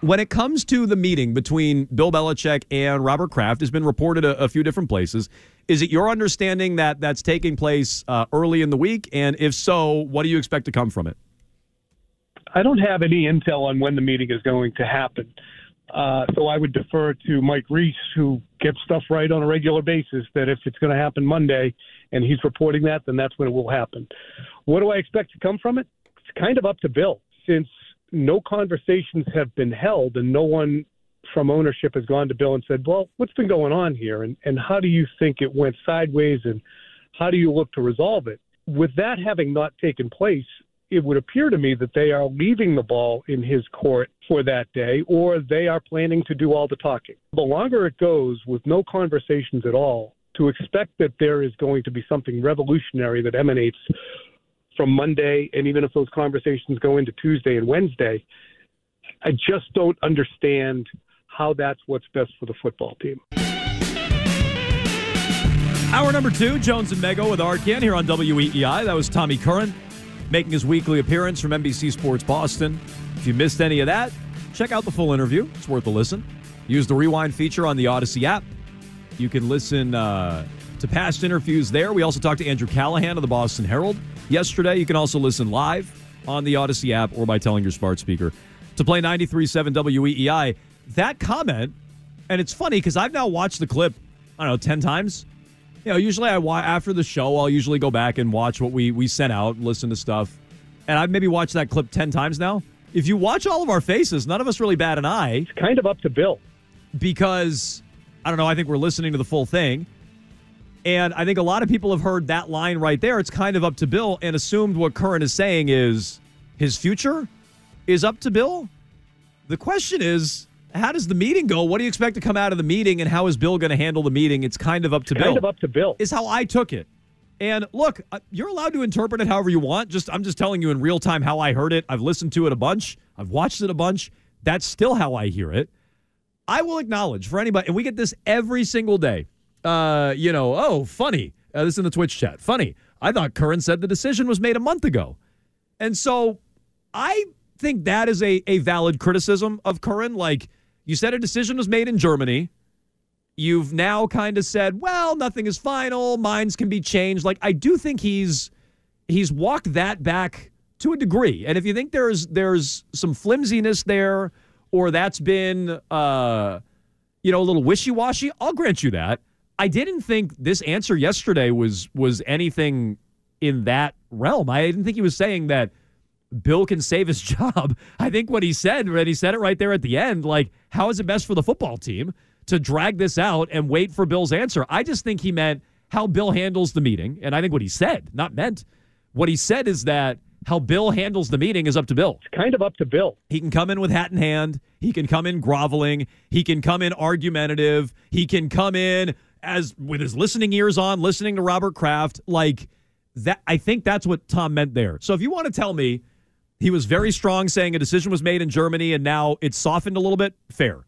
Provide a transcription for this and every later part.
When it comes to the meeting between Bill Belichick and Robert Kraft, has been reported a, a, few different places. Is it your understanding that that's taking place uh, early in the week? And if so, what do you expect to come from it? I don't have any intel on when the meeting is going to happen. Uh, so I would defer to Mike Reiss, who gets stuff right on a regular basis, that if it's going to happen Monday and he's reporting that, then that's when it will happen. What do I expect to come from it? It's kind of up to Bill, since no conversations have been held and no one from ownership has gone to Bill and said, well, what's been going on here? And, and how do you think it went sideways and how do you look to resolve it? With that having not taken place, it would appear to me that they are leaving the ball in his court for that day, or they are planning to do all the talking. The longer it goes with no conversations at all, to expect that there is going to be something revolutionary that emanates from Monday, and even if those conversations go into Tuesday and Wednesday, I just don't understand how that's what's best for the football team. Hour number two, Jones and Mego with Arcand here on WEEI. That was Tommy Curran making his weekly appearance from NBC Sports Boston. If you missed any of that, check out the full interview. It's worth a listen. Use the rewind feature on the Audacy app. You can listen uh, to past interviews there. We also talked to Andrew Callahan of the Boston Herald yesterday. You can also listen live on the Audacy app or by telling your smart speaker to play 93.7 WEEI. That comment, and it's funny because I've now watched the clip, I don't know, 10 times you know, usually I after the show, I'll usually go back and watch what we we sent out, listen to stuff, and I've maybe watched that clip ten times now. If you watch all of our faces, none of us really bat an eye. It's kind of up to Bill because I don't know. I think we're listening to the full thing, and I think a lot of people have heard that line right there. It's kind of up to Bill and assumed what Curran is saying is his future is up to Bill. The question is, how does the meeting go? What do you expect to come out of the meeting, and how is Bill going to handle the meeting? It's kind of up to kind Bill. Kind of up to Bill is how I took it. And look, uh, you're allowed to interpret it however you want. Just I'm just telling you in real time how I heard it. I've listened to it a bunch. I've watched it a bunch. That's still how I hear it. I will acknowledge for anybody, and we get this every single day. Uh, you know, oh, funny. Uh, this is in the Twitch chat. Funny. I thought Curran said the decision was made a month ago, and so I think that is a a valid criticism of Curran. Like you said a decision was made in Germany. You've now kind of said, well, nothing is final. Minds can be changed. Like I do think he's he's walked that back to a degree. And if you think there's there's some flimsiness there, or that's been uh, you know a little wishy washy, I'll grant you that. I didn't think this answer yesterday was was anything in that realm. I didn't think he was saying that Bill can save his job. I think what he said, and he said it right there at the end, like, how is it best for the football team to drag this out and wait for Bill's answer? I just think he meant how Bill handles the meeting. And I think what he said, not meant, what he said is that how Bill handles the meeting is up to Bill. It's kind of up to Bill. He can come in with hat in hand. He can come in groveling. He can come in argumentative. He can come in as with his listening ears on, listening to Robert Kraft. Like that, I think that's what Tom meant there. So if you want to tell me he was very strong saying a decision was made in Germany and now it's softened a little bit. Fair.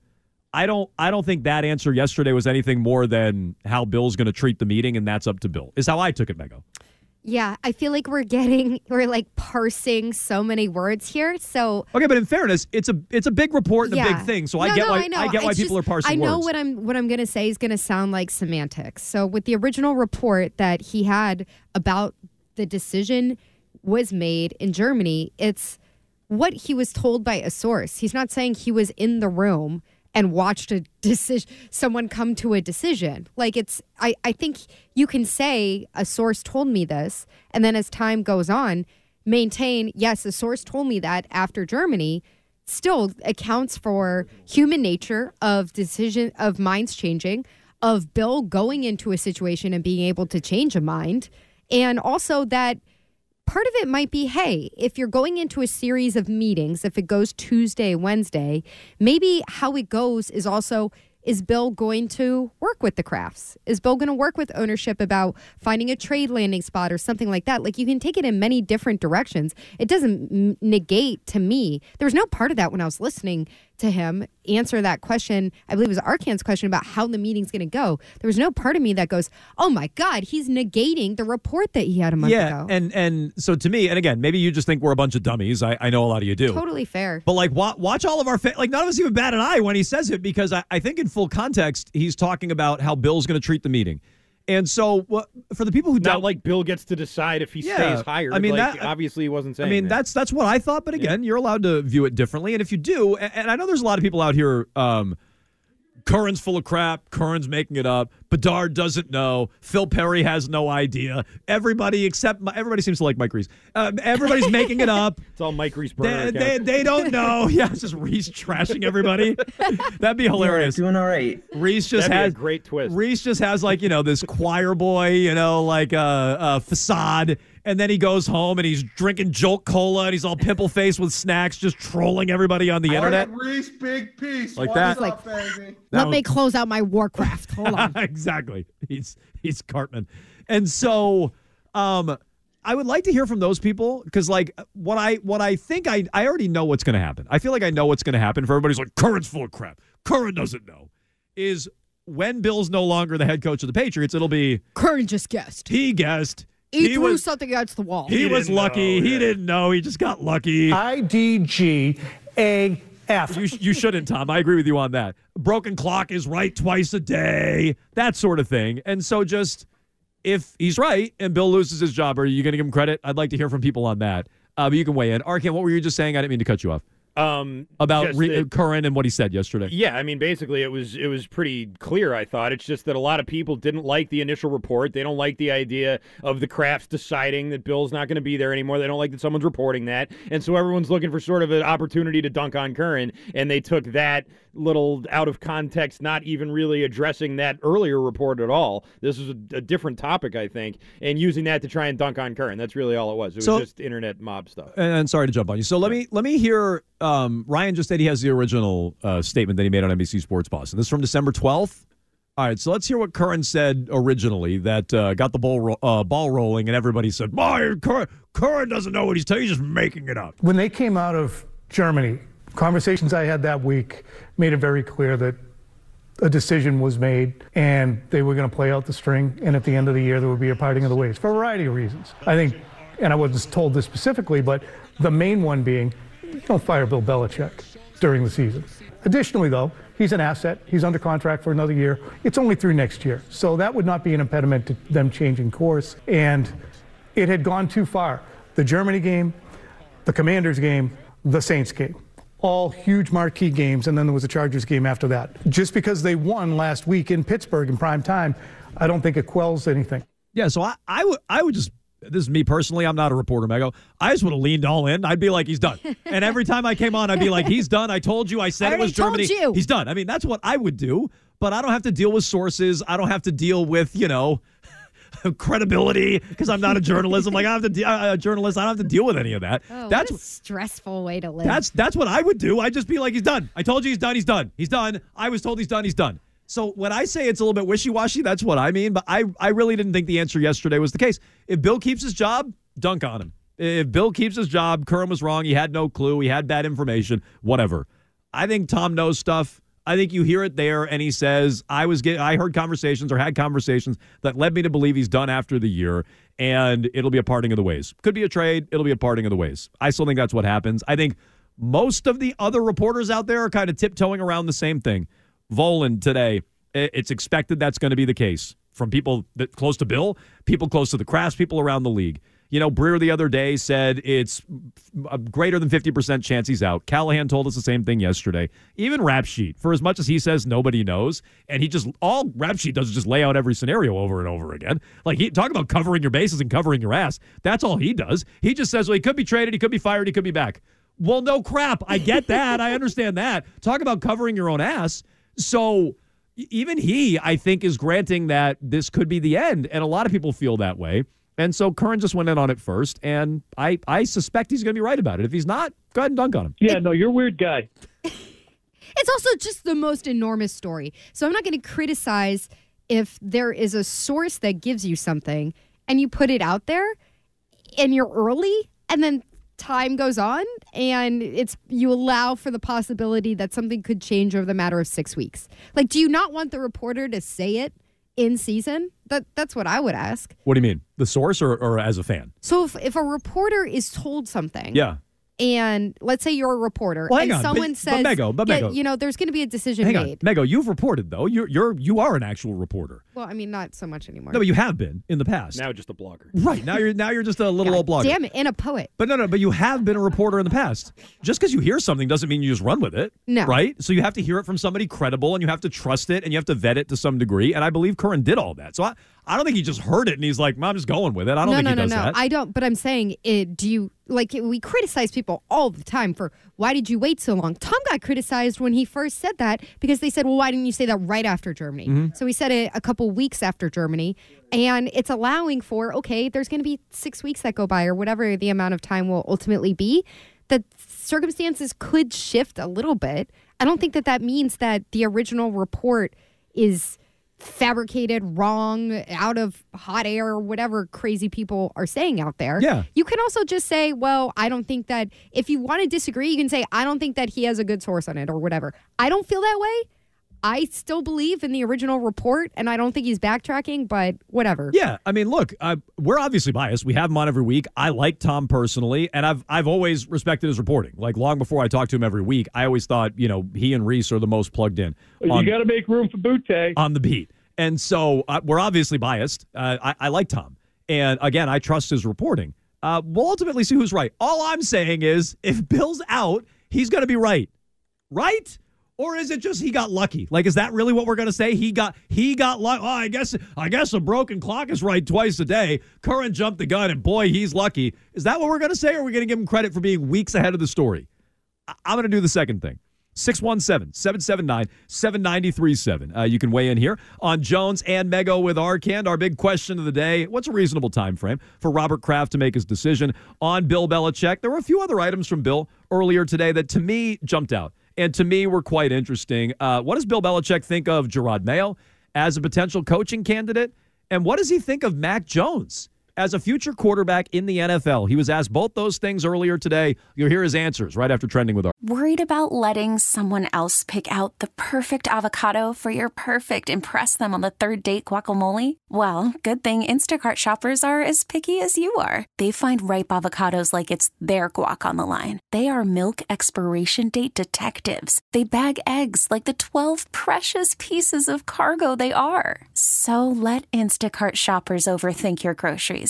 I don't I don't think that answer yesterday was anything more than how Bill's going to treat the meeting and that's up to Bill. Is how I took it, Mego. Yeah, I feel like we're getting we're like parsing so many words here. So Okay, but in fairness, it's a it's a big report and yeah. a big thing. So no, I get no, why I. I get why it's people just, are parsing I know words. what I'm what I'm going to say is going to sound like semantics. So with the original report that he had about the decision was made in Germany, it's what he was told by a source. He's not saying he was in the room and watched a decision someone come to a decision. Like it's I, I think you can say a source told me this and then as time goes on, maintain, yes, a source told me that after Germany still accounts for human nature of decision of minds changing, of Bill going into a situation and being able to change a mind, and also that part of it might be hey, if you're going into a series of meetings, if it goes Tuesday, Wednesday, maybe how it goes is also is Bill going to work with the Krafts? Is Bill going to work with ownership about finding a trade landing spot or something like that? Like you can take it in many different directions. It doesn't negate to me. There was no part of that when I was listening to him answer that question. I believe it was Arcand's question about how the meeting's going to go. There was no part of me that goes, "Oh my God, he's negating the report that he had a month yeah, ago." and and so to me, and again, maybe you just think we're a bunch of dummies. I, I know a lot of you do. totally fair. But like, wa- watch all of our fa- like none of us even bat an eye when he says it because I, I think in full context he's talking about how Bill's going to treat the meeting, and so for the people who Not doubt, like Bill gets to decide if he Yeah, stays hired. I mean, like, that- obviously he wasn't saying. I mean that. that's that's what I thought, but again, you're allowed to view it differently, and if you do, and, and I know there's a lot of people out here. Um, Curran's full of crap. Curran's making it up. Bedard doesn't know. Phil Perry has no idea. Everybody except everybody seems to like Mike Reiss. Um, everybody's making it up. it's all Mike Reiss They, they, they don't know. Yeah, it's just Reiss trashing everybody. That'd be hilarious. Doing all right. Reiss just That'd be a has great twist. Reiss just has like you know this choir boy, you know, like a uh, uh, facade, and then he goes home and he's drinking Jolt Cola and he's all pimple faced with snacks, just trolling everybody on the internet. Reese, big piece. Like What's that? up, baby? Let was- me close out my Warcraft. Hold on. exactly. He's he's Cartman, and so um, I would like to hear from those people because like what I what I think I I already know what's going to happen. I feel like I know what's going to happen. For everybody's like Curran's full of crap. Curran doesn't know. Is when Bill's no longer the head coach of the Patriots, it'll be Curran just guessed. he guessed. He, He threw was something against the wall. he, was lucky. know, he yeah. didn't know. He just got lucky. I D G A F. You, you shouldn't, Tom. I agree with you on that. Broken clock is right twice a day, that sort of thing. And so, just if he's right and Bill loses his job, are you going to give him credit? I'd like to hear from people on that. Uh, but you can weigh in. Arcand, what were you just saying? I didn't mean to cut you off. Um, About re- Curran and what he said yesterday. Yeah, I mean, basically, it was it was pretty clear. I thought it's just that a lot of people didn't like the initial report. They don't like the idea of the Krafts deciding that Bill's not going to be there anymore. They don't like that someone's reporting that, and so everyone's looking for sort of an opportunity to dunk on Curran. And they took that little out of context, not even really addressing that earlier report at all. This is a, a different topic, I think, and using that to try and dunk on Curran. That's really all it was. It was So- just internet mob stuff. And, and sorry to jump on you. So let me let me hear. Um, Ryan just said he has the original uh, statement that he made on NBC Sports Boston. This is from December twelfth. All right, so let's hear what Curran said originally that uh, got the ball ro- uh, ball rolling, and everybody said, "Boy, Curran, Curran doesn't know what he's telling. He's just making it up." When they came out of Germany, conversations I had that week made it very clear that a decision was made and they were going to play out the string. And at the end of the year, there would be a parting of the ways for a variety of reasons. I think, and I wasn't told this specifically, but the main one being don't fire Bill Belichick during the season. Additionally, though, he's an asset. He's under contract for another year. It's only through next year. So that would not be an impediment to them changing course. And it had gone too far. The Germany game, the Commanders game, the Saints game. All huge marquee games, and then there was a Chargers game after that. Just because they won last week in Pittsburgh in prime time, I don't think it quells anything. Yeah, so I, I would I would just this is me personally. I'm not a reporter, Mego. I just would have leaned all in. I'd be like, he's done. and every time I came on, I'd be like, he's done. I told you. I said I it was Germany. you. He's done. I mean, that's what I would do. But I don't have to deal with sources. I don't have to deal with you know credibility because I'm not a journalist. I'm like I have to de- a journalist. I don't have to deal with any of that. Oh, that's what a stressful way to live. that's that's what I would do. I'd just be like, he's done. I told you he's done. He's done. He's done. I was told he's done. He's done. So when I say it's a little bit wishy washy, that's what I mean. But I I really didn't think the answer yesterday was the case. If Bill keeps his job, dunk on him. If Bill keeps his job, Curran was wrong. He had no clue. He had bad information. Whatever. I think Tom knows stuff. I think you hear it there, and he says, "I was get, I heard conversations or had conversations that led me to believe he's done after the year, and it'll be a parting of the ways. Could be a trade. It'll be a parting of the ways. I still think that's what happens. I think most of the other reporters out there are kind of tiptoeing around the same thing. Volin today, it's expected that's going to be the case from people that close to Bill, people close to the Krafts, people around the league. You know, Breer the other day said it's a greater than 50% chance he's out. Callahan told us the same thing yesterday. Even Rap Sheet, for as much as he says nobody knows, and he just, all Rap Sheet does is just lay out every scenario over and over again. Like, he talk about covering your bases and covering your ass. That's all he does. He just says, well, he could be traded, he could be fired, he could be back. Well, no crap. I get that. I understand that. Talk about covering your own ass. So, even he, I think, is granting that this could be the end. And a lot of people feel that way. And so Curran just went in on it first, and I, I suspect he's going to be right about it. If he's not, go ahead and dunk on him. Yeah, no, you're a weird guy. It's also just the most enormous story. So I'm not going to criticize if there is a source that gives you something and you put it out there and you're early and then time goes on and it's you allow for the possibility that something could change over the matter of 6 weeks. Like do you not want the reporter to say it in season? That that's what I would ask. What do you mean? The source or, or as a fan? So if, if a reporter is told something Yeah. And let's say you're a reporter Well, and on, someone but- says but Mego, but yeah, you know there's going to be a decision Hang on. made. Mego, you've reported, though. You're, you're, you are an actual reporter. Well, I mean not so much anymore. No, but you have been in the past. Now just a blogger. right. Now you're, now you're just a little old blogger. Damn it, and a poet. But no, no, but you have been a reporter in the past. Just because you hear something doesn't mean you just run with it. No. Right? So you have to hear it from somebody credible and you have to trust it and you have to vet it to some degree. And I believe Curran did all that. So I, I don't think he just heard it and he's like, "Mom, I'm just going with it. I don't no, think no, he no, does no. that. I don't. But I'm saying, it, do you like? We criticize people all the time for why did you wait so long? Tom got criticized when he first said that because they said, well, why didn't you say that right after Germany? Mm-hmm. So he said it a couple weeks after Germany, and it's allowing for okay, there's going to be six weeks that go by or whatever the amount of time will ultimately be. That circumstances could shift a little bit. I don't think that that means that the original report is fabricated, wrong, out of hot air, or whatever crazy people are saying out there. Yeah. You can also just say, well, I don't think that, if you want to disagree, you can say, I don't think that he has a good source on it or whatever. I don't feel that way. I still believe in the original report, and I don't think he's backtracking, but whatever. Yeah, I mean, look, uh, we're obviously biased. We have him on every week. I like Tom personally, and I've I've always respected his reporting. Like long before I talked to him every week, I always thought you know he and Reiss are the most plugged in on, you got to make room for Butte. on the beat, and so uh, we're obviously biased. Uh, I, I like Tom, and again, I trust his reporting. Uh, we'll ultimately see who's right. All I'm saying is, if Bill's out, he's going to be right, right? Or is it just he got lucky? Like, is that really what we're gonna say? He got he got lucky. Oh, I guess I guess a broken clock is right twice a day. Curran jumped the gun, and boy, he's lucky. Is that what we're gonna say? Or are we gonna give him credit for being weeks ahead of the story? I- I'm gonna do the second thing. 617 779 7937. Uh, You can weigh in here on Jones and Mego with Arcand. Our big question of the day what's a reasonable time frame for Robert Kraft to make his decision on Bill Belichick? There were a few other items from Bill earlier today that to me jumped out and to me were quite interesting. Uh, what does Bill Belichick think of Jerod Mayo as a potential coaching candidate? And what does he think of Mac Jones as a future quarterback in the NFL? He was asked both those things earlier today. You'll hear his answers right after trending with our. Worried about letting someone else pick out the perfect avocado for your perfect impress them on the third date guacamole? Well, good thing Instacart shoppers are as picky as you are. They find ripe avocados like it's their guac on the line. They are milk expiration date detectives. They bag eggs like the 12 precious pieces of cargo they are. So let Instacart shoppers overthink your groceries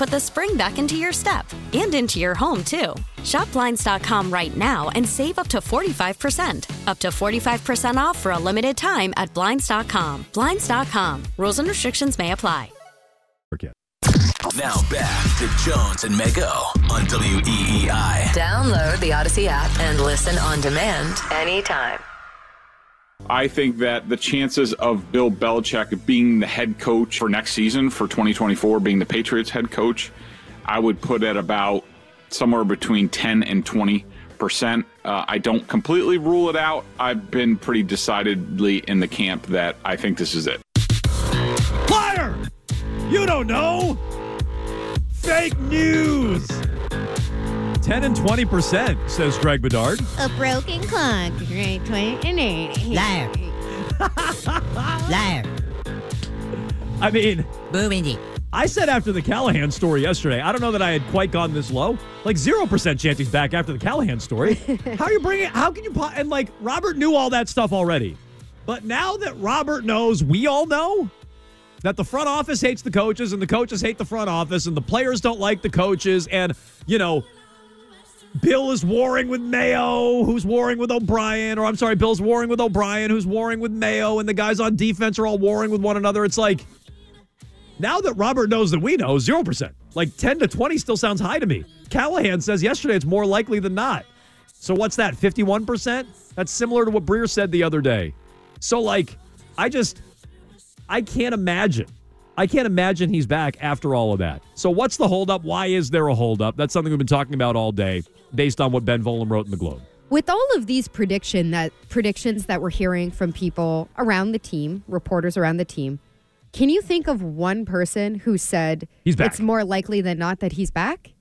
put the spring back into your step and into your home, too. Shop Blinds.com right now and save up to 45%. Up to 45% off for a limited time at Blinds.com. Blinds.com. Rules and restrictions may apply. Now back to Jones and Mego on WEEI. Download the Audacy app and listen on demand anytime. I think that the chances of Bill Belichick being the head coach for next season for 2024, being the Patriots head coach, I would put at about somewhere between 10 and 20 percent. Uh, I don't completely rule it out. I've been pretty decidedly in the camp that I think this is it. Liar! You don't know. Fake news. 10 and 20%, says Greg Bedard. A broken clock. Great 20 Liar. Liar. I mean, Boom, Indy. I said after the Callahan story yesterday, I don't know that I had quite gone this low. Like 0% chance he's back after the Callahan story. how are you bringing How can you. po- And like, Robert knew all that stuff already. But now that Robert knows, we all know that the front office hates the coaches and the coaches hate the front office and the players don't like the coaches. And, you know, Bill is warring with Mayo, who's warring with O'Brien, or I'm sorry, Bill's warring with O'Brien, who's warring with Mayo, and the guys on defense are all warring with one another. It's like, now that Robert knows that we know, 0%. Like 10 to 20 still sounds high to me. Callahan says yesterday it's more likely than not. So what's that, 51%? That's similar to what Breer said the other day. So, like, I just, I can't imagine. I can't imagine he's back after all of that. So, what's the holdup? Why is there a holdup? That's something we've been talking about all day, based on what Ben Volin wrote in the Globe. With all of these prediction that predictions that we're hearing from people around the team, reporters around the team, can you think of one person who said He's back. it's more likely than not that he's back?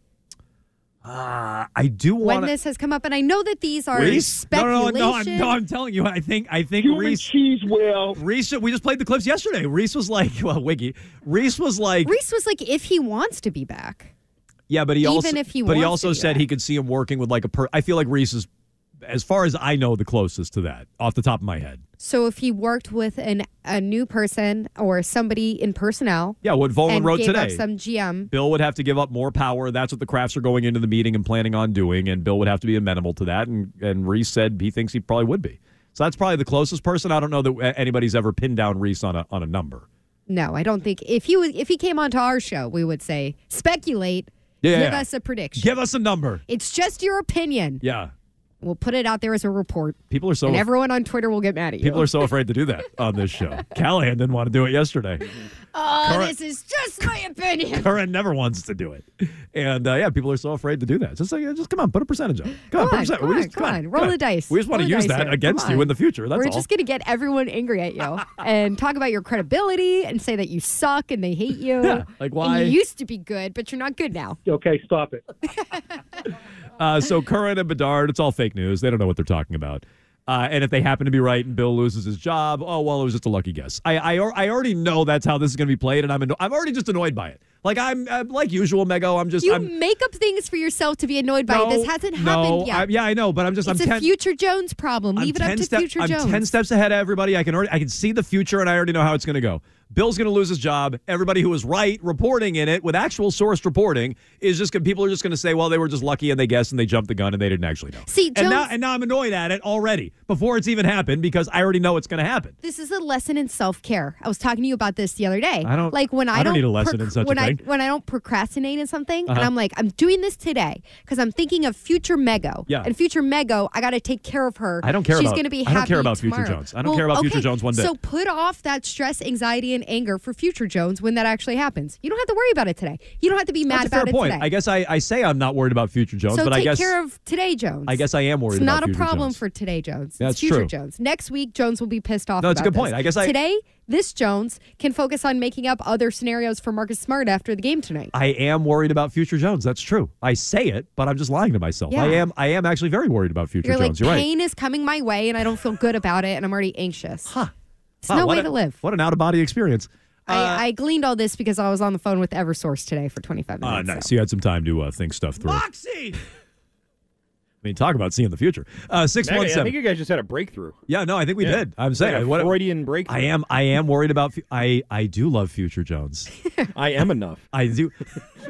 Uh, I do When this has come up, and I know that these are Reiss? speculation. No, no, no, I'm, no, I'm telling you, I think, I think Human Reese. cheese will. Reiss, we just played the clips yesterday. Reiss was like, well, Wiggy. Reiss was like, Reiss was like, if he wants to be back. yeah, but he even also, if he but he wants to also be said back. he could see him working with like a per. I feel like Reiss is, as far as I know, the closest to that off the top of my head. So if he worked with an a new person or somebody in personnel, Yeah, what Volin and wrote today. some GM, Bill would have to give up more power. That's what the Krafts are going into the meeting and planning on doing, and Bill would have to be amenable to that. And and Reiss said he thinks he probably would be. So that's probably the closest person. I don't know that anybody's ever pinned down Reiss on a on a number. no, I don't think if he was if he came onto our show, we would say speculate, Yeah, give us a prediction. Give us a number. It's just your opinion. Yeah, We'll put it out there as a report, people are so and everyone on Twitter will get mad at you. people are so afraid to do that on this show. Callahan didn't want to do it yesterday. oh, Correct. this is just my opinion. Curran never wants to do it, and uh, yeah, people are so afraid to do that. Just like, just come on, put a percentage on. Come, on, Come put a on, percent. come We on, just- come on. come Roll on. the dice. We just want Roll to use that here. against Come you on. in the future. That's We're all. just going to get everyone angry at you and talk about your credibility and say that you suck and they hate you. Yeah, like And why- you used to be good, but you're not good now. Okay, stop it. Uh, so Curran and Bedard, it's all fake news. They don't know what they're talking about. Uh, and if they happen to be right and Bill loses his job, oh well, it was just a lucky guess. I I, I already know that's how this is going to be played, and I'm anno- I'm already just annoyed by it. Like I'm, i like usual, Mego. I'm just You I'm, make up things for yourself to be annoyed by. no, this hasn't no, happened yet. I, yeah, I know, but I'm just it's I'm a ten, future Jones problem. I'm Leave it 10 up to step- future Jones. I'm ten steps ahead of everybody. I can already I can see the future, and I already know how it's going to go. Bill's going to lose his job. Everybody who was right reporting in it with actual sourced reporting is just gonna, people are just going to say, well, they were just lucky and they guessed and they jumped the gun and they didn't actually know. See, and now and now I'm annoyed at it already before it's even happened because I already know it's going to happen. This is a lesson in self care. I was talking to you about this the other day. I don't- like when I, I don't need a lesson in such a when thing. I when I don't procrastinate in something, and Uh-huh. I'm like, I'm doing this today because I'm thinking of future Mego. Yeah. And future Mego, I got to take care of her. I don't care She's going to be happy. I don't care about Future. Jones. I don't care about Future Jones one bit. So put off that stress, anxiety, in anger for future Jones when that actually happens. You don't have to worry about it today. You don't have to be mad That's a fair about point. it today. I guess I, I say I'm not worried about future Jones, so but take I guess care of today, Jones. I guess I am worried It's about not a future problem Jones. for today, Jones. That's it's future true. Jones. Next week, Jones will be pissed off. No, it's a about good point. this. I guess I- today this Jones can focus on making up other scenarios for Marcus Smart after the game tonight. I am worried about future Jones. That's true. I say it, but I'm just lying to myself. Yeah. I am I am actually very worried about future You're like Jones. You're right. pain is coming my way, and I don't feel good about it, and I'm already anxious. Huh. It's Wow, no way a- to live. What an out of body experience. I, I gleaned all this because I was on the phone with EverSource today for 25 Ah, minutes. nice. You had some time to uh, think stuff through. Moxie! I mean, talk about seeing the future. Uh, six Maggie, one I think you guys just had a breakthrough. Yeah, no, I think we Yeah. did. I'm It's like saying a what Freudian breakthrough. I am. I am worried about. fu- I I do love Future Jones. I am enough. I do.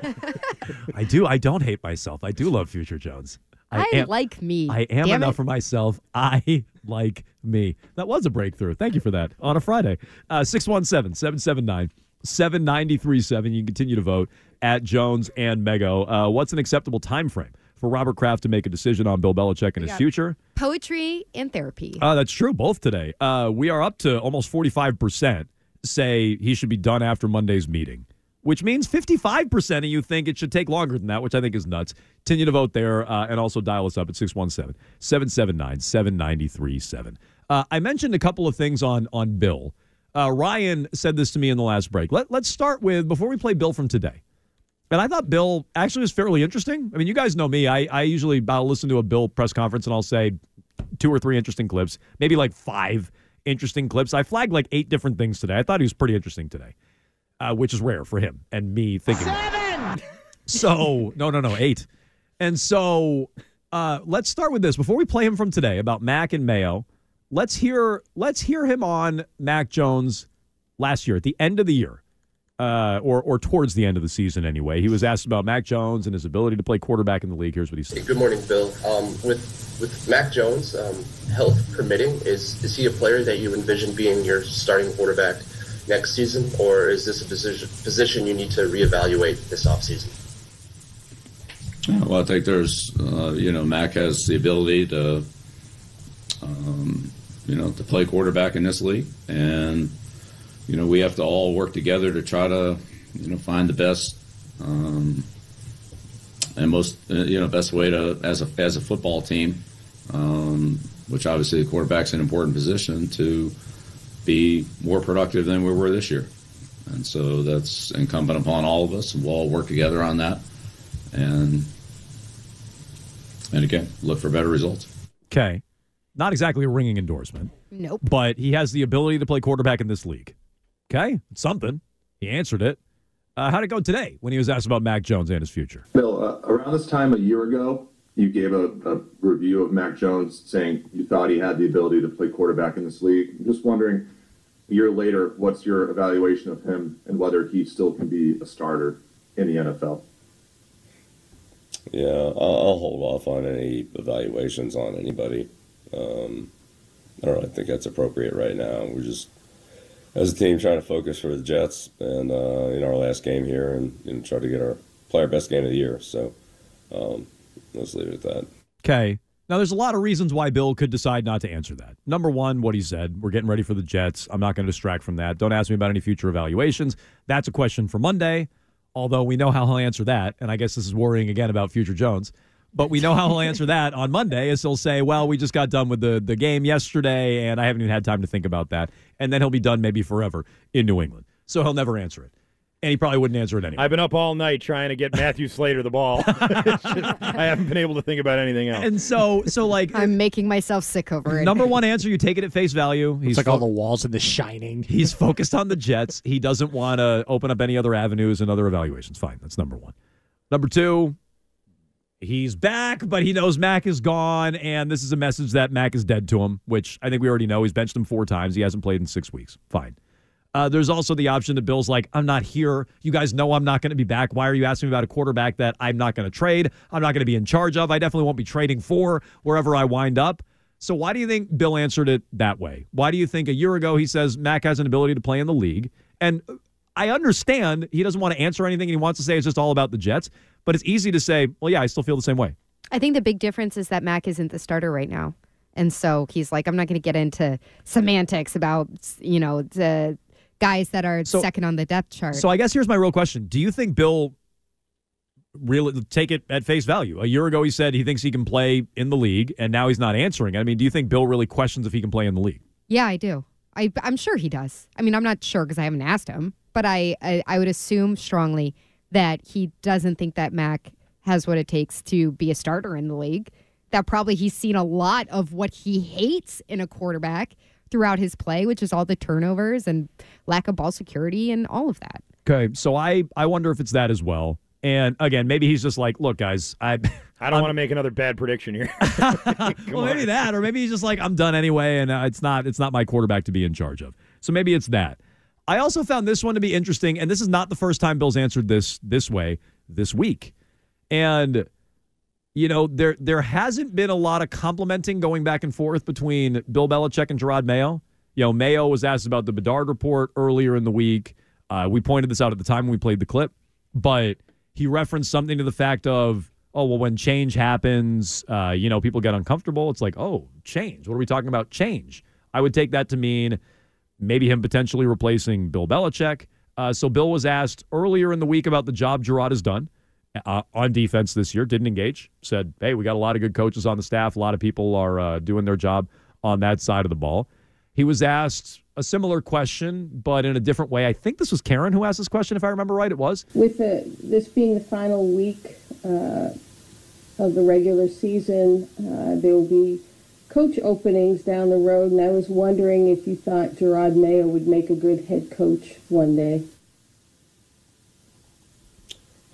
I do. I don't hate myself. I do love Future Jones. I, am, like me. I am Damn enough it. for myself. I like me. That was a breakthrough. Thank you for that on a Friday. Uh, 617 779 7937. You can continue to vote at Jones and Mego. Uh, what's an acceptable time frame for Robert Kraft to make a decision on Bill Belichick and his future? Poetry and therapy. Uh, that's true. Both today. Uh, we are up to almost 45% say he should be done after Monday's meeting, which means 55% of you think it should take longer than that, which I think is nuts. Continue to vote there uh, and also dial us up at 617 779 7937. I mentioned a couple of things on, on Bill. Uh, Ryan said this to me in the last break. Let, let's start with before we play Bill from today. And I thought Bill actually was fairly interesting. I mean, you guys know me. I, I usually I'll listen to a Bill press conference and I'll say two or three interesting clips, maybe like five interesting clips. I flagged like eight different things today. I thought he was pretty interesting today, uh, which is rare for him and me thinking. Seven. So no, no, no, eight. And so uh, let's start with this before we play him from today about Mac and Mayo. Let's hear let's hear him on Mac Jones last year at the end of the year uh, or or towards the end of the season anyway. He was asked about Mac Jones and his ability to play quarterback in the league. Here's what he said. Good morning, Bill. Um, with with Mac Jones, um, health permitting, is is he a player that you envision being your starting quarterback next season, or is this a position position you need to reevaluate this offseason? Yeah, well, I think there's, uh, you know, Mac has the ability to, um, you know, to play quarterback in this league, and you know, we have to all work together to try to, you know, find the best um, and most, uh, you know, best way to as a as a football team, um, which obviously the quarterback's an important position to be more productive than we were this year, and so that's incumbent upon all of us, we'll all work together on that, and and again, look for better results. Okay, not exactly a ringing endorsement. Nope. But he has the ability to play quarterback in this league. Okay, it's something. He answered it. Uh, how'd it go today when he was asked about Mac Jones and his future? Bill, uh, around this time a year ago, you gave a, a review of Mac Jones saying you thought he had the ability to play quarterback in this league. I'm just wondering, a year later, what's your evaluation of him and whether he still can be a starter in the NFL? Yeah, I'll, hold off on any evaluations on anybody. Um, I don't really think that's appropriate right now. We're just, as a team, trying to focus for the Jets and uh, in our last game here, and, and try to get our play our best game of the year. So um, let's leave it at that. Okay. Now, there's a lot of reasons why Bill could decide not to answer that. Number one, what he said. We're getting ready for the Jets. I'm not going to distract from that. Don't ask me about any future evaluations. That's a question for Monday, although we know how he'll answer that. And I guess this is worrying again about future Jones. But we know how he'll answer that on Monday is he'll say, well, we just got done with the, the game yesterday, and I haven't even had time to think about that. And then he'll be done maybe forever in New England. So he'll never answer it. And he probably wouldn't answer it anyway. I've been up all night trying to get Matthew Slater the ball. Just- I haven't been able to think about anything else. And so, so like, I'm making myself sick over it. Number one answer, you take it at face value. He's It's like all the walls in The Shining. He's focused on the Jets. He doesn't want to open up any other avenues and other evaluations. Fine, that's number one. Number two, he's back, but he knows Mac is gone, and this is a message that Mac is dead to him, which I think we already know. He's benched him four times. He hasn't played in six weeks. Fine. Uh, there's also the option that Bill's like, I'm not here. You guys know I'm not going to be back. Why are you asking me about a quarterback that I'm not going to trade? I'm not going to be in charge of. I definitely won't be trading for wherever I wind up. So why do you think Bill answered it that way? Why do you think a year ago he says Mac has an ability to play in the league? And I understand he doesn't want to answer anything and he wants to say it's just all about the Jets, but it's easy to say, well, yeah, I still feel the same way. I think the big difference is that Mac isn't the starter right now. And so he's like, I'm not going to get into semantics about, you know, the guys that are So- second on the depth chart. So I guess here's my real question: Do you think Bill really take it at face value? A year ago, he said he thinks he can play in the league, and now he's not answering. I mean, do you think Bill really questions if he can play in the league? yeah, I do. I, I'm sure he does. I mean, I'm not sure because I haven't asked him, but I, I, I would assume strongly that he doesn't think that Mac has what it takes to be a starter in the league. That probably he's seen a lot of what he hates in a quarterback throughout his play, which is all the turnovers and lack of ball security and all of that. Okay, so I I wonder if it's that as well. And again, maybe he's just like, look, guys, I I don't want to make another bad prediction here. well, maybe that, or maybe he's just like, I'm done anyway, and uh, it's not it's not my quarterback to be in charge of. So maybe it's that. I also found this one to be interesting, and this is not the first time Bill's answered this this way this week. And you know, there there hasn't been a lot of complimenting going back and forth between Bill Belichick and Jerod Mayo. You know, Mayo was asked about the Bedard report earlier in the week. Uh, we pointed this out at the time when we played the clip, but he referenced something to the fact of, oh, well, when change happens, uh, you know, people get uncomfortable. It's like, oh, change. What are we talking about? Change. I would take that to mean maybe him potentially replacing Bill Belichick. Uh, so Bill was asked earlier in the week about the job Jerod has done uh, on defense this year. Didn't engage. Said, hey, we got a lot of good coaches on the staff. A lot of people are uh, doing their job on that side of the ball. He was asked a similar question, but in a different way. I think this was Curran who asked this question, if I remember right. It was. With the, this being the final week uh, of the regular season, uh, there will be coach openings down the road, and I was wondering if you thought Jerod Mayo would make a good head coach one day.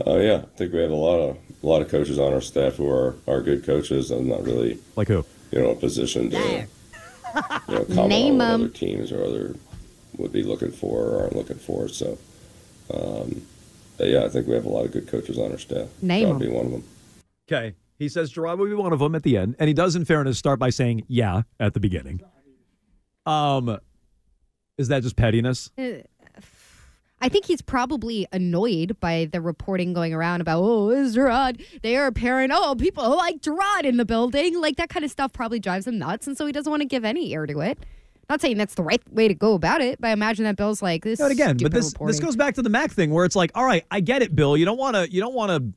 Oh yeah, I think we have a lot of a lot of coaches on our staff who are are good coaches. I'm not really like who you know in a position to you know, comment Name on what 'em. other teams or other would be looking for or aren't looking for. So, um, but yeah, I think we have a lot of good coaches on our staff. Name Jerod 'em. be one of them. Okay. He says Jerod will be one of them at the end. And he does, in fairness, start by saying, yeah, at the beginning. Um, Is that just pettiness? I think he's probably annoyed by the reporting going around about, oh, is Jerod? They are apparent. Oh, people like Jerod in the building. Like that kind of stuff probably drives him nuts. And so he doesn't want to give any ear to it. Not saying that's the right way to go about it, but I imagine that Bill's like this. But again, but this reporting. this goes back to the Mac thing where it's like, all right, I get it, Bill. You don't want to you don't want to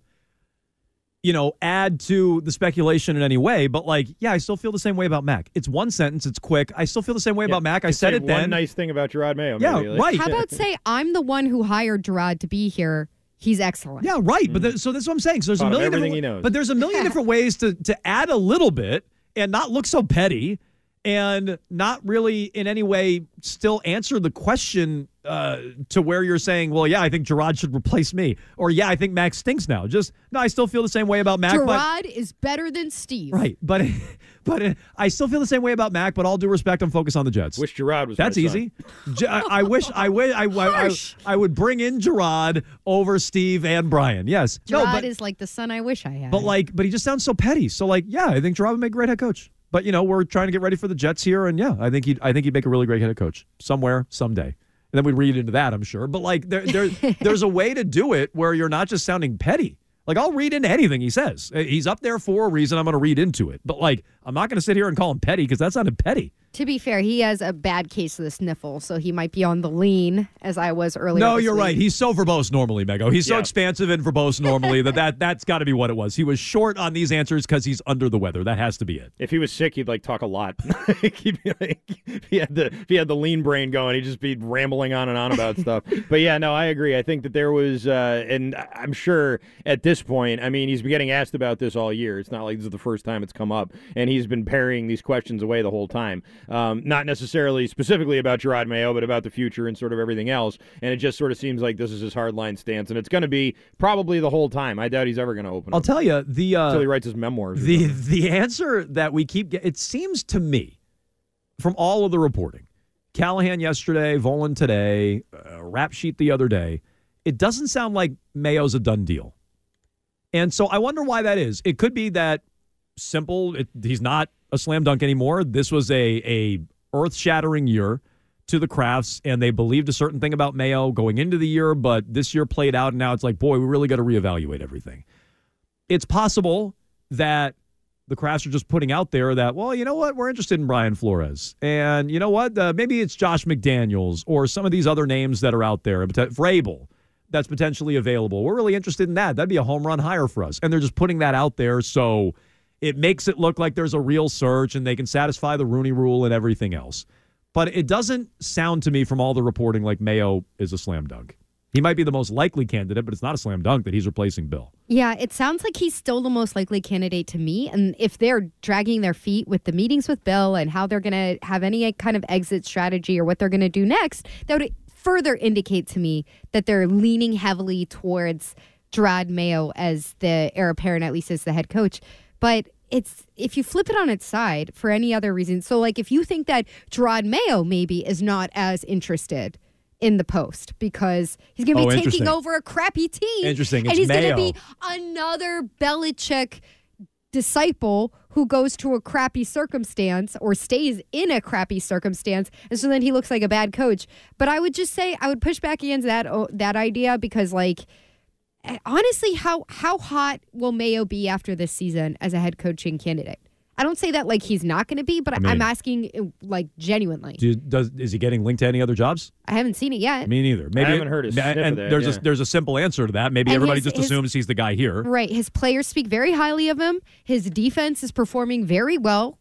you know, add to the speculation in any way, but like, yeah, I still feel the same way about Mac. It's one sentence, it's quick. I still feel the same way about Mac. I said say it one then. nice thing about Jerod Mayo. Yeah, maybe, like- right. How about say I'm the one who hired Jerod to be here? He's excellent. Yeah, right. But mm-hmm. the, so that's what I'm saying. So there's Taught a million everything different, he knows. but there's a million different ways to to add a little bit and not look so petty and not really in any way still answer the question uh, to where you're saying, well, yeah, I think Jerod should replace me, or yeah, I think Mac stinks now. Just no, I still feel the same way about Mac. but, Jerod is better than Steve. right, but but uh, I still feel the same way about Mac. But all due respect, I'm focused on the Jets. Wish Jerod was. That's my easy. J- I, I wish I wish I, I, I, I would bring in Jerod over Steve and Brian. Yes, Jerod no, but is like the son I wish I had. but like, but he just sounds so petty. So like, yeah, I think Jerod would make a great head coach. But you know, we're trying to get ready for the Jets here, and yeah, I think he, I think he'd make a really great head coach somewhere, someday. And then we'd read into that, I'm sure. But like, there, there, there's a way to do it where you're not just sounding petty. Like, I'll read into anything he says. He's up there for a reason. I'm going to read into it. But like, I'm not going to sit here and call him petty because that sounded petty. To be fair, he has a bad case of the sniffle, so he might be on the lean as I was earlier. no, this you're week. right. He's so verbose normally, Mego. He's so Yeah. expansive and verbose normally that, that that's got to be what it was. He was short on these answers because he's under the weather. That has to be it. If he was sick, he'd like talk a lot. he'd be like, if he had the if he had the lean brain going, he'd just be rambling on and on about stuff. But yeah, no, I agree. I think that there was, uh, and I'm sure at this point, I mean, he's been getting asked about this all year. It's not like this is the first time it's come up, and he's been parrying these questions away the whole time. Um, not necessarily specifically about Jerod Mayo, but about the future and sort of everything else. And it just sort of seems like this is his hardline stance, and it's going to be probably the whole time. I doubt he's ever going to open. I'll up tell you the uh, until he writes his memoirs. the the answer that we keep get, it seems to me from all of the reporting callahan yesterday volin today uh, rap sheet the other day it doesn't sound like mayo's a done deal and so i wonder why that is it could be that simple it, he's not a slam dunk anymore. This was a a earth-shattering year to the Krafts and they believed a certain thing about mayo going into the year but this year played out and now it's like boy we really got to reevaluate everything. It's possible that the Krafts are just putting out there that, well, you know what, we're interested in Brian Flores, and you know what, uh, maybe it's Josh McDaniels or some of these other names that are out there, Vrabel, that's potentially available. We're really interested in that. That'd be a home run hire for us, and they're just putting that out there. So it makes it look like there's a real search and they can satisfy the Rooney Rule and everything else. But it doesn't sound to me from all the reporting like Mayo is a slam dunk. He might be the most likely candidate, but it's not a slam dunk that he's replacing Bill. Yeah, it sounds like he's still the most likely candidate to me. And if they're dragging their feet with the meetings with Bill and how they're going to have any kind of exit strategy or what they're going to do next, that would further indicate to me that they're leaning heavily towards Jerod Mayo as the heir apparent, at least as the head coach. But it's if you flip it on its side for any other reason. So, like, if you think that Jerod Mayo maybe is not as interested in the post because he's going to be Oh, taking over a crappy team. Interesting. And he's going to be another Belichick disciple who goes to a crappy circumstance or stays in a crappy circumstance and so then he looks like a bad coach but i would just say i would push back against that oh, that idea because like honestly how how hot will mayo be after this season as a head coaching candidate i don't say that like he's not going to be but I mean- i'm asking eh, like genuinely Do, does is he getting linked to any other jobs? i haven't seen it yet Me neither. Maybe I haven't heard a sniff and of that, there's yeah. a there's a simple answer to that. Maybe And everybody his- just his- assumes he's the guy here. Right. His players speak very highly of him. His defense is performing very well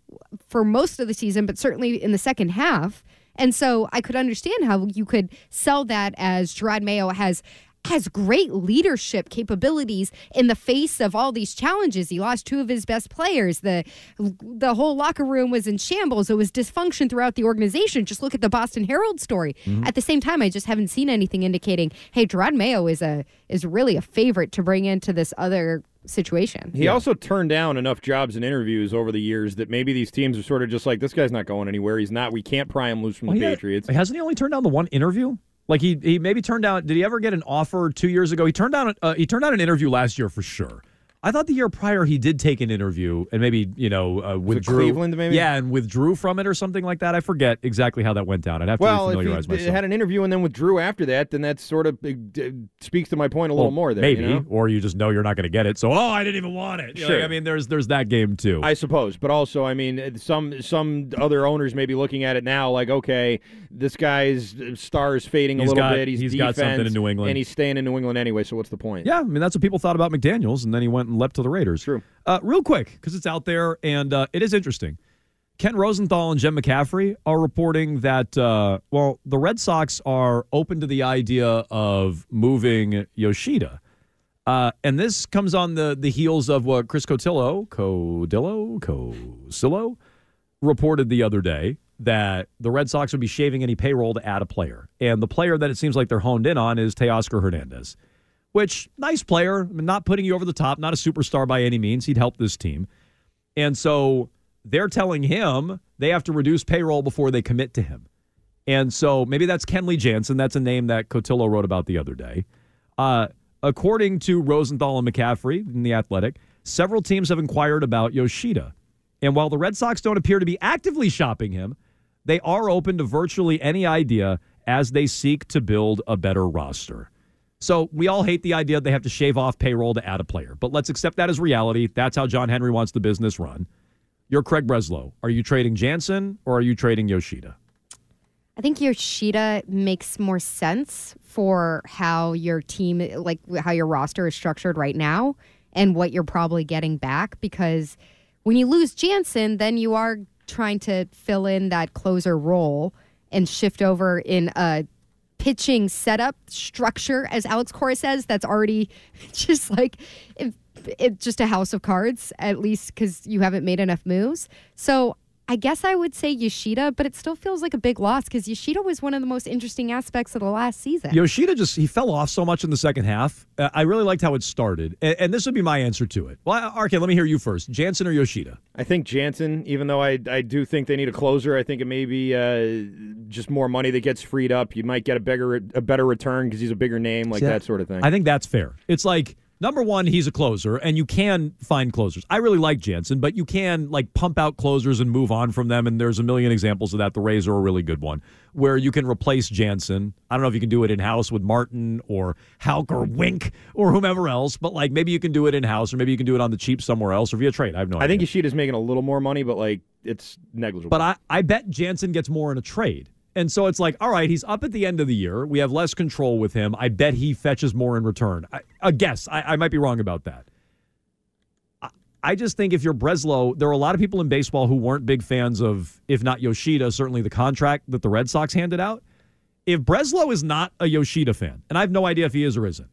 for most of the season, but certainly in the second half. And so I could understand how you could sell that as Jerod Mayo has has great leadership capabilities in the face of all these challenges. He lost two of his best players. The the whole locker room was in shambles. It was dysfunction throughout the organization. Just look at the Boston Herald story. Mm-hmm. At the same time, I just haven't seen anything indicating, hey, Jerod Mayo is a is really a favorite to bring into this other situation. He also turned down enough jobs and interviews over the years that maybe these teams are sort of just like, this guy's not going anywhere. He's not. We can't pry him loose from Well, the he- Patriots. Hasn't he only turned down the one interview? Like he he maybe turned down. Did he ever get an offer two years ago? He turned down uh, he turned down an interview last year for sure. I thought the year prior he did take an interview and maybe you know uh, withdrew. Cleveland, maybe? Yeah, and withdrew from it or something like that. I forget exactly how that went down. I'd have to Well, if he myself. had an interview and then withdrew after that, then that sort of uh, speaks to my point a little Well, more there. maybe, you know? or you just know you're not going to get it. So, oh, I didn't even want it. Sure. like, I mean, there's there's that game too. I suppose, but also, I mean, some some other owners may be looking at it now like, okay, this guy's star is fading He's a little got- bit. He's, he's got defense, something in New England. and he's staying in New England anyway. So what's the point? Yeah, I mean that's what people thought about McDaniels, and then he went and leapt to the Raiders. True. Uh, real quick, because it's out there and uh, it is interesting. Ken Rosenthal and Jen McCaffrey are reporting that uh, well, the Red Sox are open to the idea of moving Yoshida, uh, and this comes on the the heels of what Chris Cotillo, Codillo, Cosillo reported the other day that the Red Sox would be shaving any payroll to add a player, and the player that it seems like they're honed in on is Teoscar Hernandez which nice player, I mean, not putting you over the top, not a superstar by any means. He'd help this team. And so they're telling him they have to reduce payroll before they commit to him. And so maybe that's Kenley Jansen. That's a name that Cotillo wrote about the other day. Uh, according to Rosenthal and McCaffrey in The Athletic, several teams have inquired about Yoshida. And while the Red Sox don't appear to be actively shopping him, they are open to virtually any idea as they seek to build a better roster. So we all hate the idea that they have to shave off payroll to add a player, but let's accept that as reality. That's how John Henry wants the business run. You're Craig Breslow. Are you trading Jansen or are you trading Yoshida? I think Yoshida makes more sense for how your team, like how your roster is structured right now, and what you're probably getting back. Because when you lose Jansen, then you are trying to fill in that closer role and shift over in a pitching setup structure, as Alex Cora says, that's already just like it, it, just a house of cards, at least because you haven't made enough moves. So I guess I would say Yoshida, but it still feels like a big loss because Yoshida was one of the most interesting aspects of the last season. Yoshida just he fell off so much in the second half. Uh, I really liked how it started, and, and this would be my answer to it. Well, RK, let me hear you first. Jansen or Yoshida? I think Jansen, even though I I do think they need a closer, I think it may be uh, just more money that gets freed up. You might get a bigger a better return because he's a bigger name, like See, that sort of thing. I think that's fair. It's like Number one, he's a closer, and you can find closers. I really like Jansen, but you can like pump out closers and move on from them. And there's a million examples of that. The Rays are a really good one where you can replace Jansen. I don't know if you can do it in house with Martin or Houck or Wink or whomever else, but like maybe you can do it in house or maybe you can do it on the cheap somewhere else or via trade. I have no I idea. I think Yoshida's making a little more money, but like it's negligible. But I, I bet Jansen gets more in a trade. And so it's like, all right, he's up at the end of the year. We have less control with him. I bet he fetches more in return. I, a guess. I, I might be wrong about that. I, I just think if you're Breslow, there are a lot of people in baseball who weren't big fans of, if not Yoshida, certainly the contract that the Red Sox handed out. If Breslow is not a Yoshida fan, and I have no idea if he is or isn't,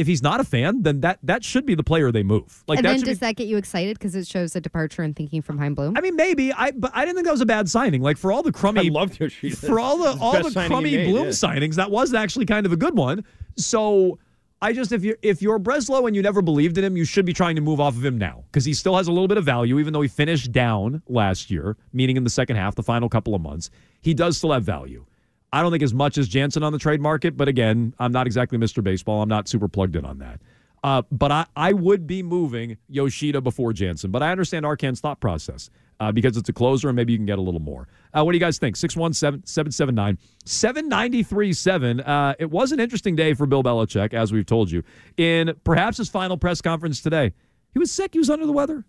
if he's not a fan, then that that should be the player they move. Like and that then should be does that get you excited because it shows a departure in thinking from Chaim Bloom? I mean, maybe I, but I didn't think that was a bad signing. Like for all the crummy, I loved Yoshida. for all the all the crummy made, Bloom yeah. signings, that was actually kind of a good one. So I just if you're if you're Breslow and you never believed in him, you should be trying to move off of him now because he still has a little bit of value, even though he finished down last year, meaning in the second half, the final couple of months. He does still have value. I don't think as much as Jansen on the trade market, but again, I'm not exactly Mr. Baseball. I'm not super plugged in on that. Uh, but I, I would be moving Yoshida before Jansen. But I understand Arcand's thought process uh, because it's a closer and maybe you can get a little more. Uh, what do you guys think? 617 779 7937. Uh, It was an interesting day for Bill Belichick, as we've told you, in perhaps his final press conference today. He was sick. He was under the weather.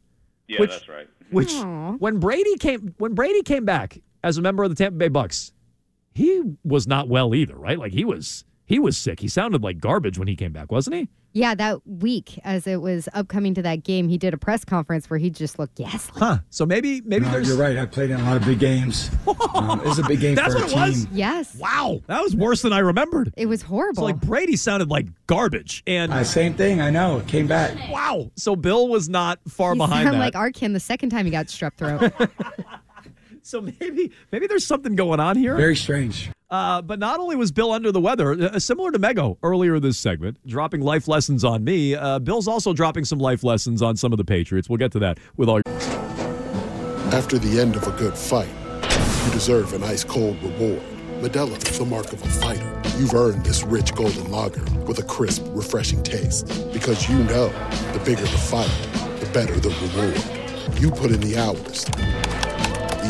Yeah, Which- that's right. Which when Brady came when Brady came back as a member of the Tampa Bay Bucks, he was not well either, right? Like he was he was sick. He sounded like garbage when he came back, wasn't he? yeah, that week as it was upcoming to that game, he did a press conference where he just looked yes. Huh. So maybe maybe No, there's you're right. I played in a lot of big games. Um, it was a big game That's for what our it was? Yes. Wow. That was worse than I remembered. It was horrible. So like Brady sounded like garbage. And Uh, same thing. I know. It came back. wow. So Bill was not far He behind sounded that. like Arcand the second time he got strep throat. so maybe maybe there's something going on here. Very strange. Uh, but not only was Bill under the weather, uh, similar to Mego earlier this segment, dropping life lessons on me, uh, Bill's also dropping some life lessons on some of the Patriots. We'll get to that with all. After the end of a good fight, you deserve an ice cold reward. Modelo is the mark of a fighter. You've earned this rich golden lager with a crisp, refreshing taste. Because you know the bigger the fight, the better the reward. You put in the hours,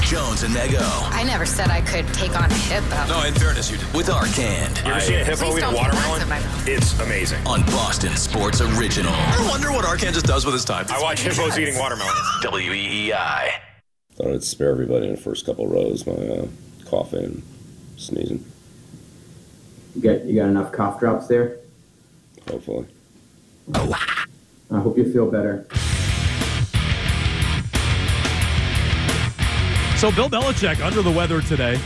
Jones and Mego. I never said I could take on a hippo. No, in fairness, you did. With Arcand. You ever seen a hippo Please eat a watermelon? words in my mouth. It's amazing. On Boston Sports Original. I wonder what Arcand just does with his time. I watch hippos eating watermelons. WEEI. Thought I'd spare everybody in the first couple rows my uh, coughing, and sneezing. You got you got enough cough drops there. Hopefully. I hope you feel better. So Bill Belichick under the weather today.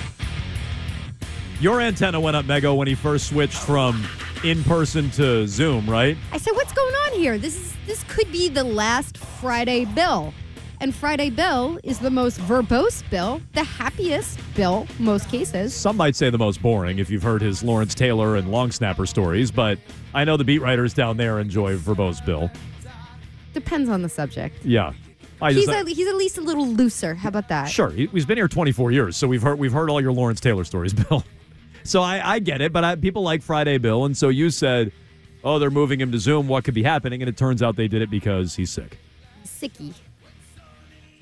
Your antenna went up, Mego, when he first switched from in person to Zoom, right? I said, "What's going on here? This is this could be the last Friday Bill." And Friday Bill is the most verbose Bill, the happiest Bill, most cases. Some might say the most boring if you've heard his Lawrence Taylor and long snapper stories, but I know the beat writers down there enjoy verbose Bill. Depends on the subject. Yeah. I he's, just, a, he's at least a little looser. How about that? Sure, he- he's been here 24 years, so we've heard we've heard all your Lawrence Taylor stories, Bill. So I, I get it, but I, people like Friday Bill, and so you said, "Oh, they're moving him to Zoom. What could be happening?" And it turns out they did it because he's sick. Sicky.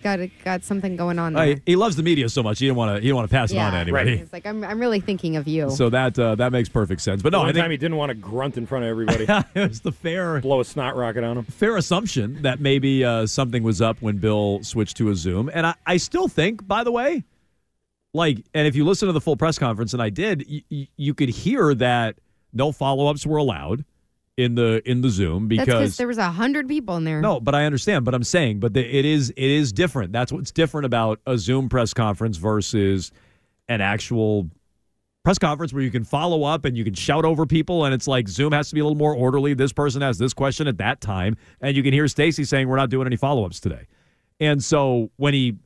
Got. Got something going on there. Uh, he loves the media so much he didn't want to he didn't want to pass it on to anybody. Right. He's like I'm, I'm really thinking of you. So that uh, that makes perfect sense. But no, One I think time he didn't want to grunt in front of everybody. it was the fair blow a snot rocket on him. fair assumption that maybe uh, something was up when Bill switched to a Zoom. And I, I still think, by the way, like, and if you listen to the full press conference, and I did, y- y- you could hear that no follow ups were allowed. In the in the Zoom because there was a hundred people in there. no, but I understand. But I'm saying, but the, it is it is different. That's what's different about a Zoom press conference versus an actual press conference where you can follow up and you can shout over people. And it's like Zoom has to be a little more orderly. This person has this question at that time, and you can hear Stacy saying we're not doing any follow ups today. And so when he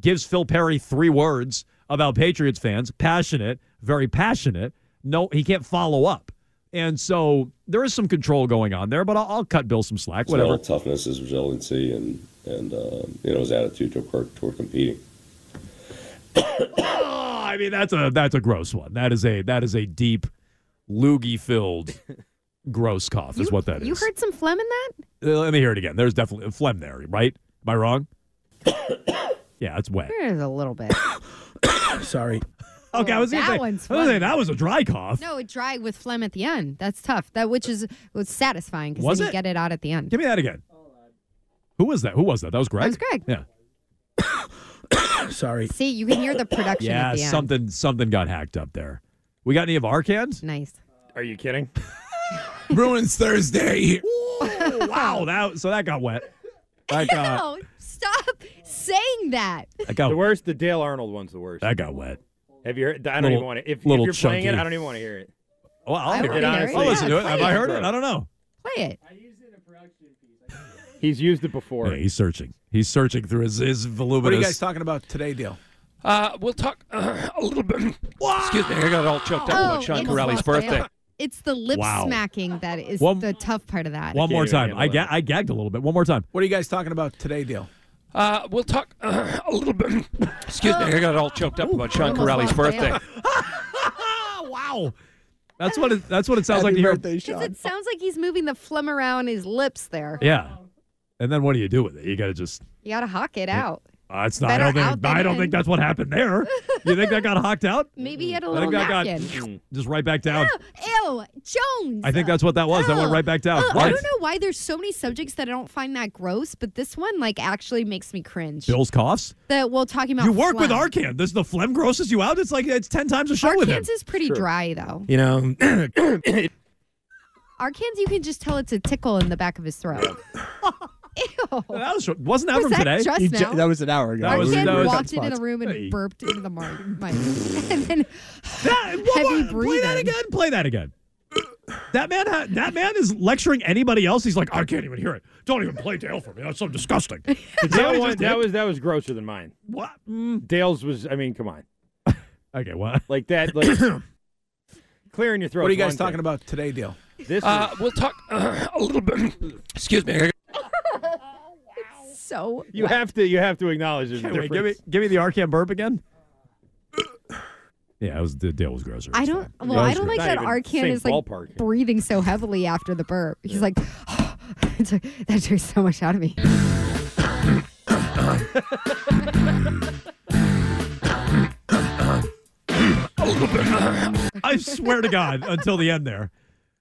gives Phil Perry three words about Patriots fans, passionate, very passionate, no, he can't follow up. And so there is some control going on there, but I'll, I'll cut Bill some slack. As well, Whatever. toughness, his resiliency, and and um, you know his attitude toward, toward competing. I mean that's a that's a gross one. That is a that is a deep, loogie filled, gross cough. Is what that is. You heard some phlegm in that? Uh, Let me hear it again. There's definitely a phlegm there, right? Am I wrong? yeah, it's wet. There's a little bit. Sorry. Okay, I was gonna that say, one's I was gonna say funny. that was a dry cough. No, it dry with phlegm at the end. That's tough. That which is was satisfying because Was then you it? get it out at the end. Give me that again. Who was that? Who was that? That was Greg. That was Greg. Yeah. Sorry. See, you can hear the production Yeah, at the end. something something got hacked up there. We got any of our cans? Nice. Are you kidding? Bruins Thursday. Oh, wow, that so that got wet. That got No, stop saying that. that got The worst, the Dale Arnold one's the worst. that got wet. Have you heard? I don't Little- even want to. If, if you're playing it. I don't even want to hear it. Well, I'll I hear wanna it. hear it. I'll listen to it. Have. I heard it? I don't know. Play it. I used it in a production piece. He's used it before. Yeah, he's searching. He's searching through his, his voluminous. What are you guys talking about today, Dale? Uh, we'll talk uh, a little bit. Excuse me, I got all choked up Oh, about Sean it's Corelli's the- birthday. It's the lip Wow. smacking that is One- the tough part of that. One more time. I, ga- I gagged a little bit. One more time. What are you guys talking about today, Dale? Uh, we'll talk uh, a little bit. Excuse me, I got all choked up about Sean almost Corelli's birthday. Wow. That's what it, that's what it sounds like to Happy hear. birthday, 'Cause Sean. It sounds like he's moving the phlegm around his lips there. Yeah. And then what do you do with it? You got to just. You gotta hawk it out. Uh, it's not. I don't think. out than I don't in. think that's what happened there. You think that got hocked out? Maybe he had a I little think that got just right back down. Ew, Jones. I think that's what that was. That went right back down. Ugh, I don't know why there's so many subjects that I don't find that gross, but this one like actually makes me cringe. Bill's coughs. That we'll talking about. You work with phlegm. Arcand. This the phlegm grosses you out. It's like it's ten times a show with him. Arcand's is pretty dry though. You know, Arcand's you can just tell it's a tickle in the back of his throat. Ew. That was, wasn't that Was from that today? just now? ju- that was an hour ago. That was- Arcand that was- walked into the room and Hey. burped into the mic, mic. and then That, one heavy more- play that again. Play that again. That man, ha- that man is lecturing anybody else. He's like, I can't even hear it. Don't even play Dale for me. That's so disgusting. Is that what that, he one, that was that was grosser than mine. what? Mm. Dale's was. I mean, come on, Okay, what? like that. Like clearing your throat. What are you guys talking about today, Dale? This Uh, we'll talk uh, a little bit. Excuse me, I so you have to you have to acknowledge there's a Wait, give me, give me the Arcand burp again. Yeah, it was the Dale was grosser. I don't. fine. Well, Yeah, I don't great. like Not that even Arcand is like ballpark. breathing so heavily after the burp. He's like, it's like that took so much out of me. I swear to God, until the end there,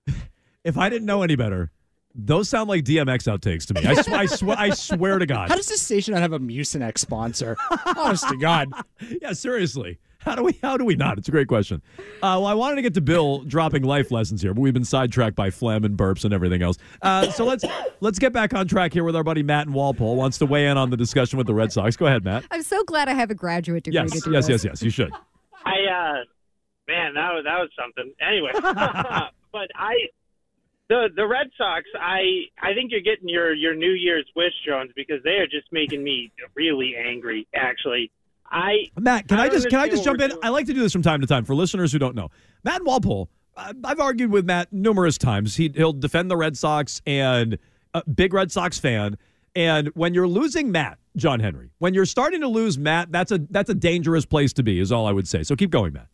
if I didn't know any better, those sound like DMX outtakes to me. I, sw- I, sw- I swear to God. How does this station not have a Mucinex sponsor? Honest to God. Yeah, seriously. How do we? How do we not? It's a great question. Uh, well, I wanted to get to Bill dropping life lessons here, but we've been sidetracked by phlegm and burps and everything else. Uh, so let's let's get back on track here with our buddy Matt and Walpole. Wants to weigh in on the discussion with the Red Sox. Go ahead, Matt. I'm so glad I have a graduate degree Yes, to do yes, this. yes, yes. You should. I uh man, that was that was something. Anyway, but I the the Red Sox, I I think you're getting your your New Year's wish, Jones, because they are just making me really angry. Actually, I Matt, can I, don't just can I just jump in? we're I like to do this from time to time for listeners who don't know. Matt Walpole. I- I've argued with Matt numerous times. He he'll defend the Red Sox and a big Red Sox fan. And when you're losing Matt, John Henry, when you're starting to lose Matt, that's a that's a dangerous place to be. Is all I would say. So keep going, Matt.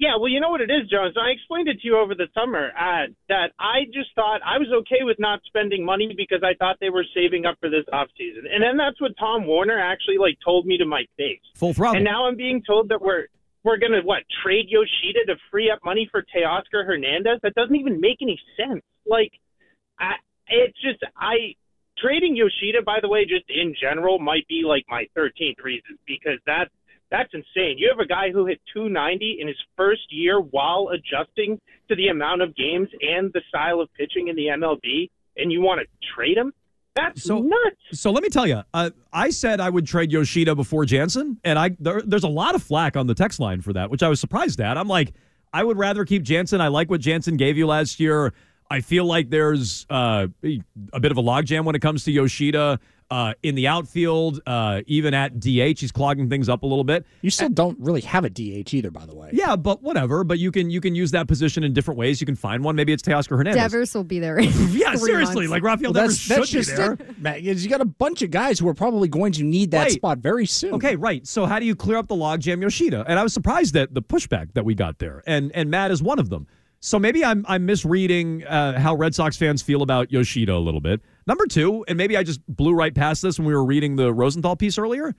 Yeah, well, you know what it is, Jones. I explained it to you over the summer uh, that I just thought I was okay with not spending money because I thought they were saving up for this off season, and then that's what Tom Werner actually like told me to my face. Full throttle. And now I'm being told that we're we're gonna what trade Yoshida to free up money for Teoscar Hernandez. That doesn't even make any sense. Like, I it's just I trading Yoshida. By the way, just in general, might be like my 13th reason because that That's insane. You have a guy who hit 290 in his first year while adjusting to the amount of games and the style of pitching in the MLB, and you want to trade him? That's So- nuts. So let me tell you, uh, I said I would trade Yoshida before Jansen, and I there, there's a lot of flack on the text line for that, which I was surprised at. I'm like, I would rather keep Jansen. I like what Jansen gave you last year. I feel like there's uh, a bit of a logjam when it comes to Yoshida uh, in the outfield, uh, even at DH. He's clogging things up a little bit. You still don't really have a DH either, by the way. Yeah, but whatever. But you can you can use that position in different ways. You can find one. Maybe it's Teoscar Hernandez. Devers will be there. yeah, three seriously. months. Like Rafael Well, Devers that's, that's should just be there. it, Matt, You got a bunch of guys who are probably going to need that Right. spot very soon. Okay, right. So how do you clear up the logjam Yoshida? And I was surprised at the pushback that we got there, and and Matt is one of them. So maybe I'm I'm misreading uh, how Red Sox fans feel about Yoshida a little bit. Number two, and maybe I just blew right past this when we were reading the Rosenthal piece earlier.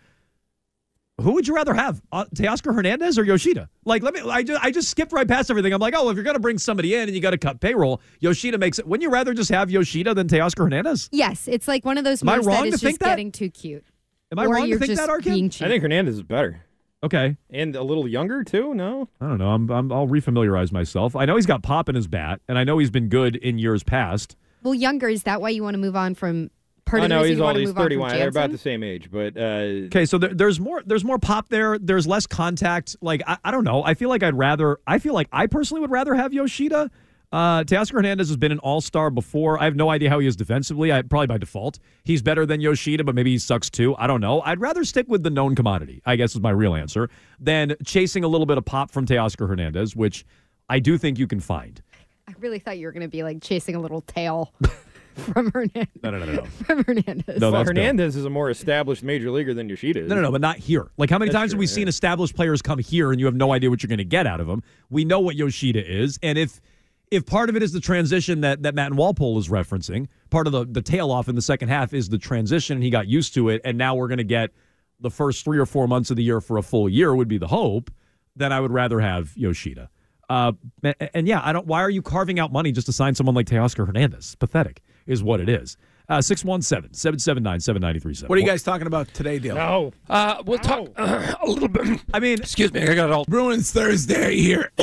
Who would you rather have, uh, Teoscar Hernandez or Yoshida? Like, let me. I just I just skipped right past everything. I'm like, oh, if you're gonna bring somebody in and you got to cut payroll, Yoshida makes it. Wouldn't you rather just have Yoshida than Teoscar Hernandez? Yes, it's like one of those Am I wrong that to is think just that? getting too cute. Am I Or wrong to you're think just that, Arcand? being cheap. I think Hernandez is better. Okay. And a little younger too. No, I don't know. I'm, I'm I'll refamiliarize myself. I know he's got pop in his bat, and I know he's been good in years past. Well, younger is that why you want to move on from? Part oh of the no, he's you all want he's move on from 31. They're about the same age, but uh, Okay, so there, there's more there's more pop there. There's less contact. Like I, I don't know. I feel like I'd rather. I feel like I personally would rather have Yoshida. Uh, Teoscar Hernandez has been an all star before. I have no idea how he is defensively. I probably by default he's better than Yoshida, but maybe he sucks too. I don't know. I'd rather stick with the known commodity. I guess is my real answer than chasing a little bit of pop from Teoscar Hernandez, which I do think you can find. I really thought you were going to be like chasing a little tail from Hernandez. No, no, no, no. no. From Hernandez. No, well, that's Bill. Hernandez is a more established major leaguer than Yoshida is. No, no, no, but not here. Like, how many That's times have we yeah. seen established players come here and you have no idea what you're going to get out of them? We know what Yoshida is, and if if part of it is the transition that that Matt and Walpole is referencing, part of the the tail off in the second half is the transition, and he got used to it, and now we're going to get the first three or four months of the year for a full year would be the hope. Then I would rather have Yoshida. Uh, and, and yeah, I don't. Why are you carving out money just to sign someone like Teoscar Hernandez? Pathetic is what it is. Uh, 617 779 7937. What are you guys talking about today, Dale? No. Uh, we'll talk a little bit. I mean, excuse me, I got it all. Bruins Thursday here.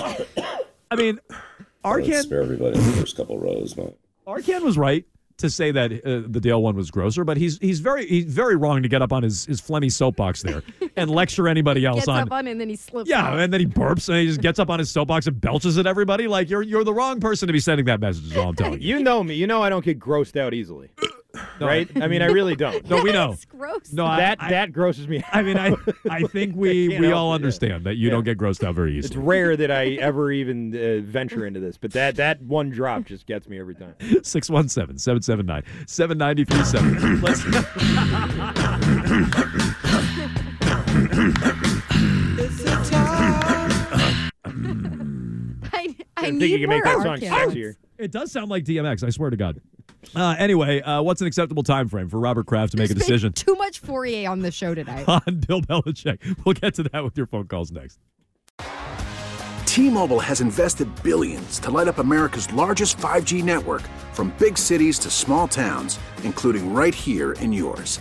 I mean, Let's Arcand, spare everybody the first couple rows, man. Arcand was right to say that uh, the Dale one was grosser, but he's he's very he's very wrong to get up on his his phlegmy soapbox there and lecture anybody else Gets on. up on it and then he slips yeah, off. and then he burps and he just gets up on his soapbox and belches at everybody. Like you're you're the wrong person to be sending that message. Is all I'm telling you. You know me. You know I don't get grossed out easily. right? I mean, I really don't. No, we know. gross. No, I- that I- that grosses me. I mean, I I think we can't we help all it, yeah. understand that you don't get grossed out very easy. It's easily. rare that I ever even uh, venture into this, but that that one drop just gets me every time. 617 779 7937. Let's. I, I think need you can make more that song Arcand. sexier. It does sound like DMX. I swear to God. Uh, anyway, uh, what's an acceptable time frame for Robert Kraft to make a There's been decision Too much Fourier on the show tonight. on Bill Belichick? We'll get to that with your phone calls next. T-Mobile has invested billions to light up America's largest 5G network from big cities to small towns, including right here in yours.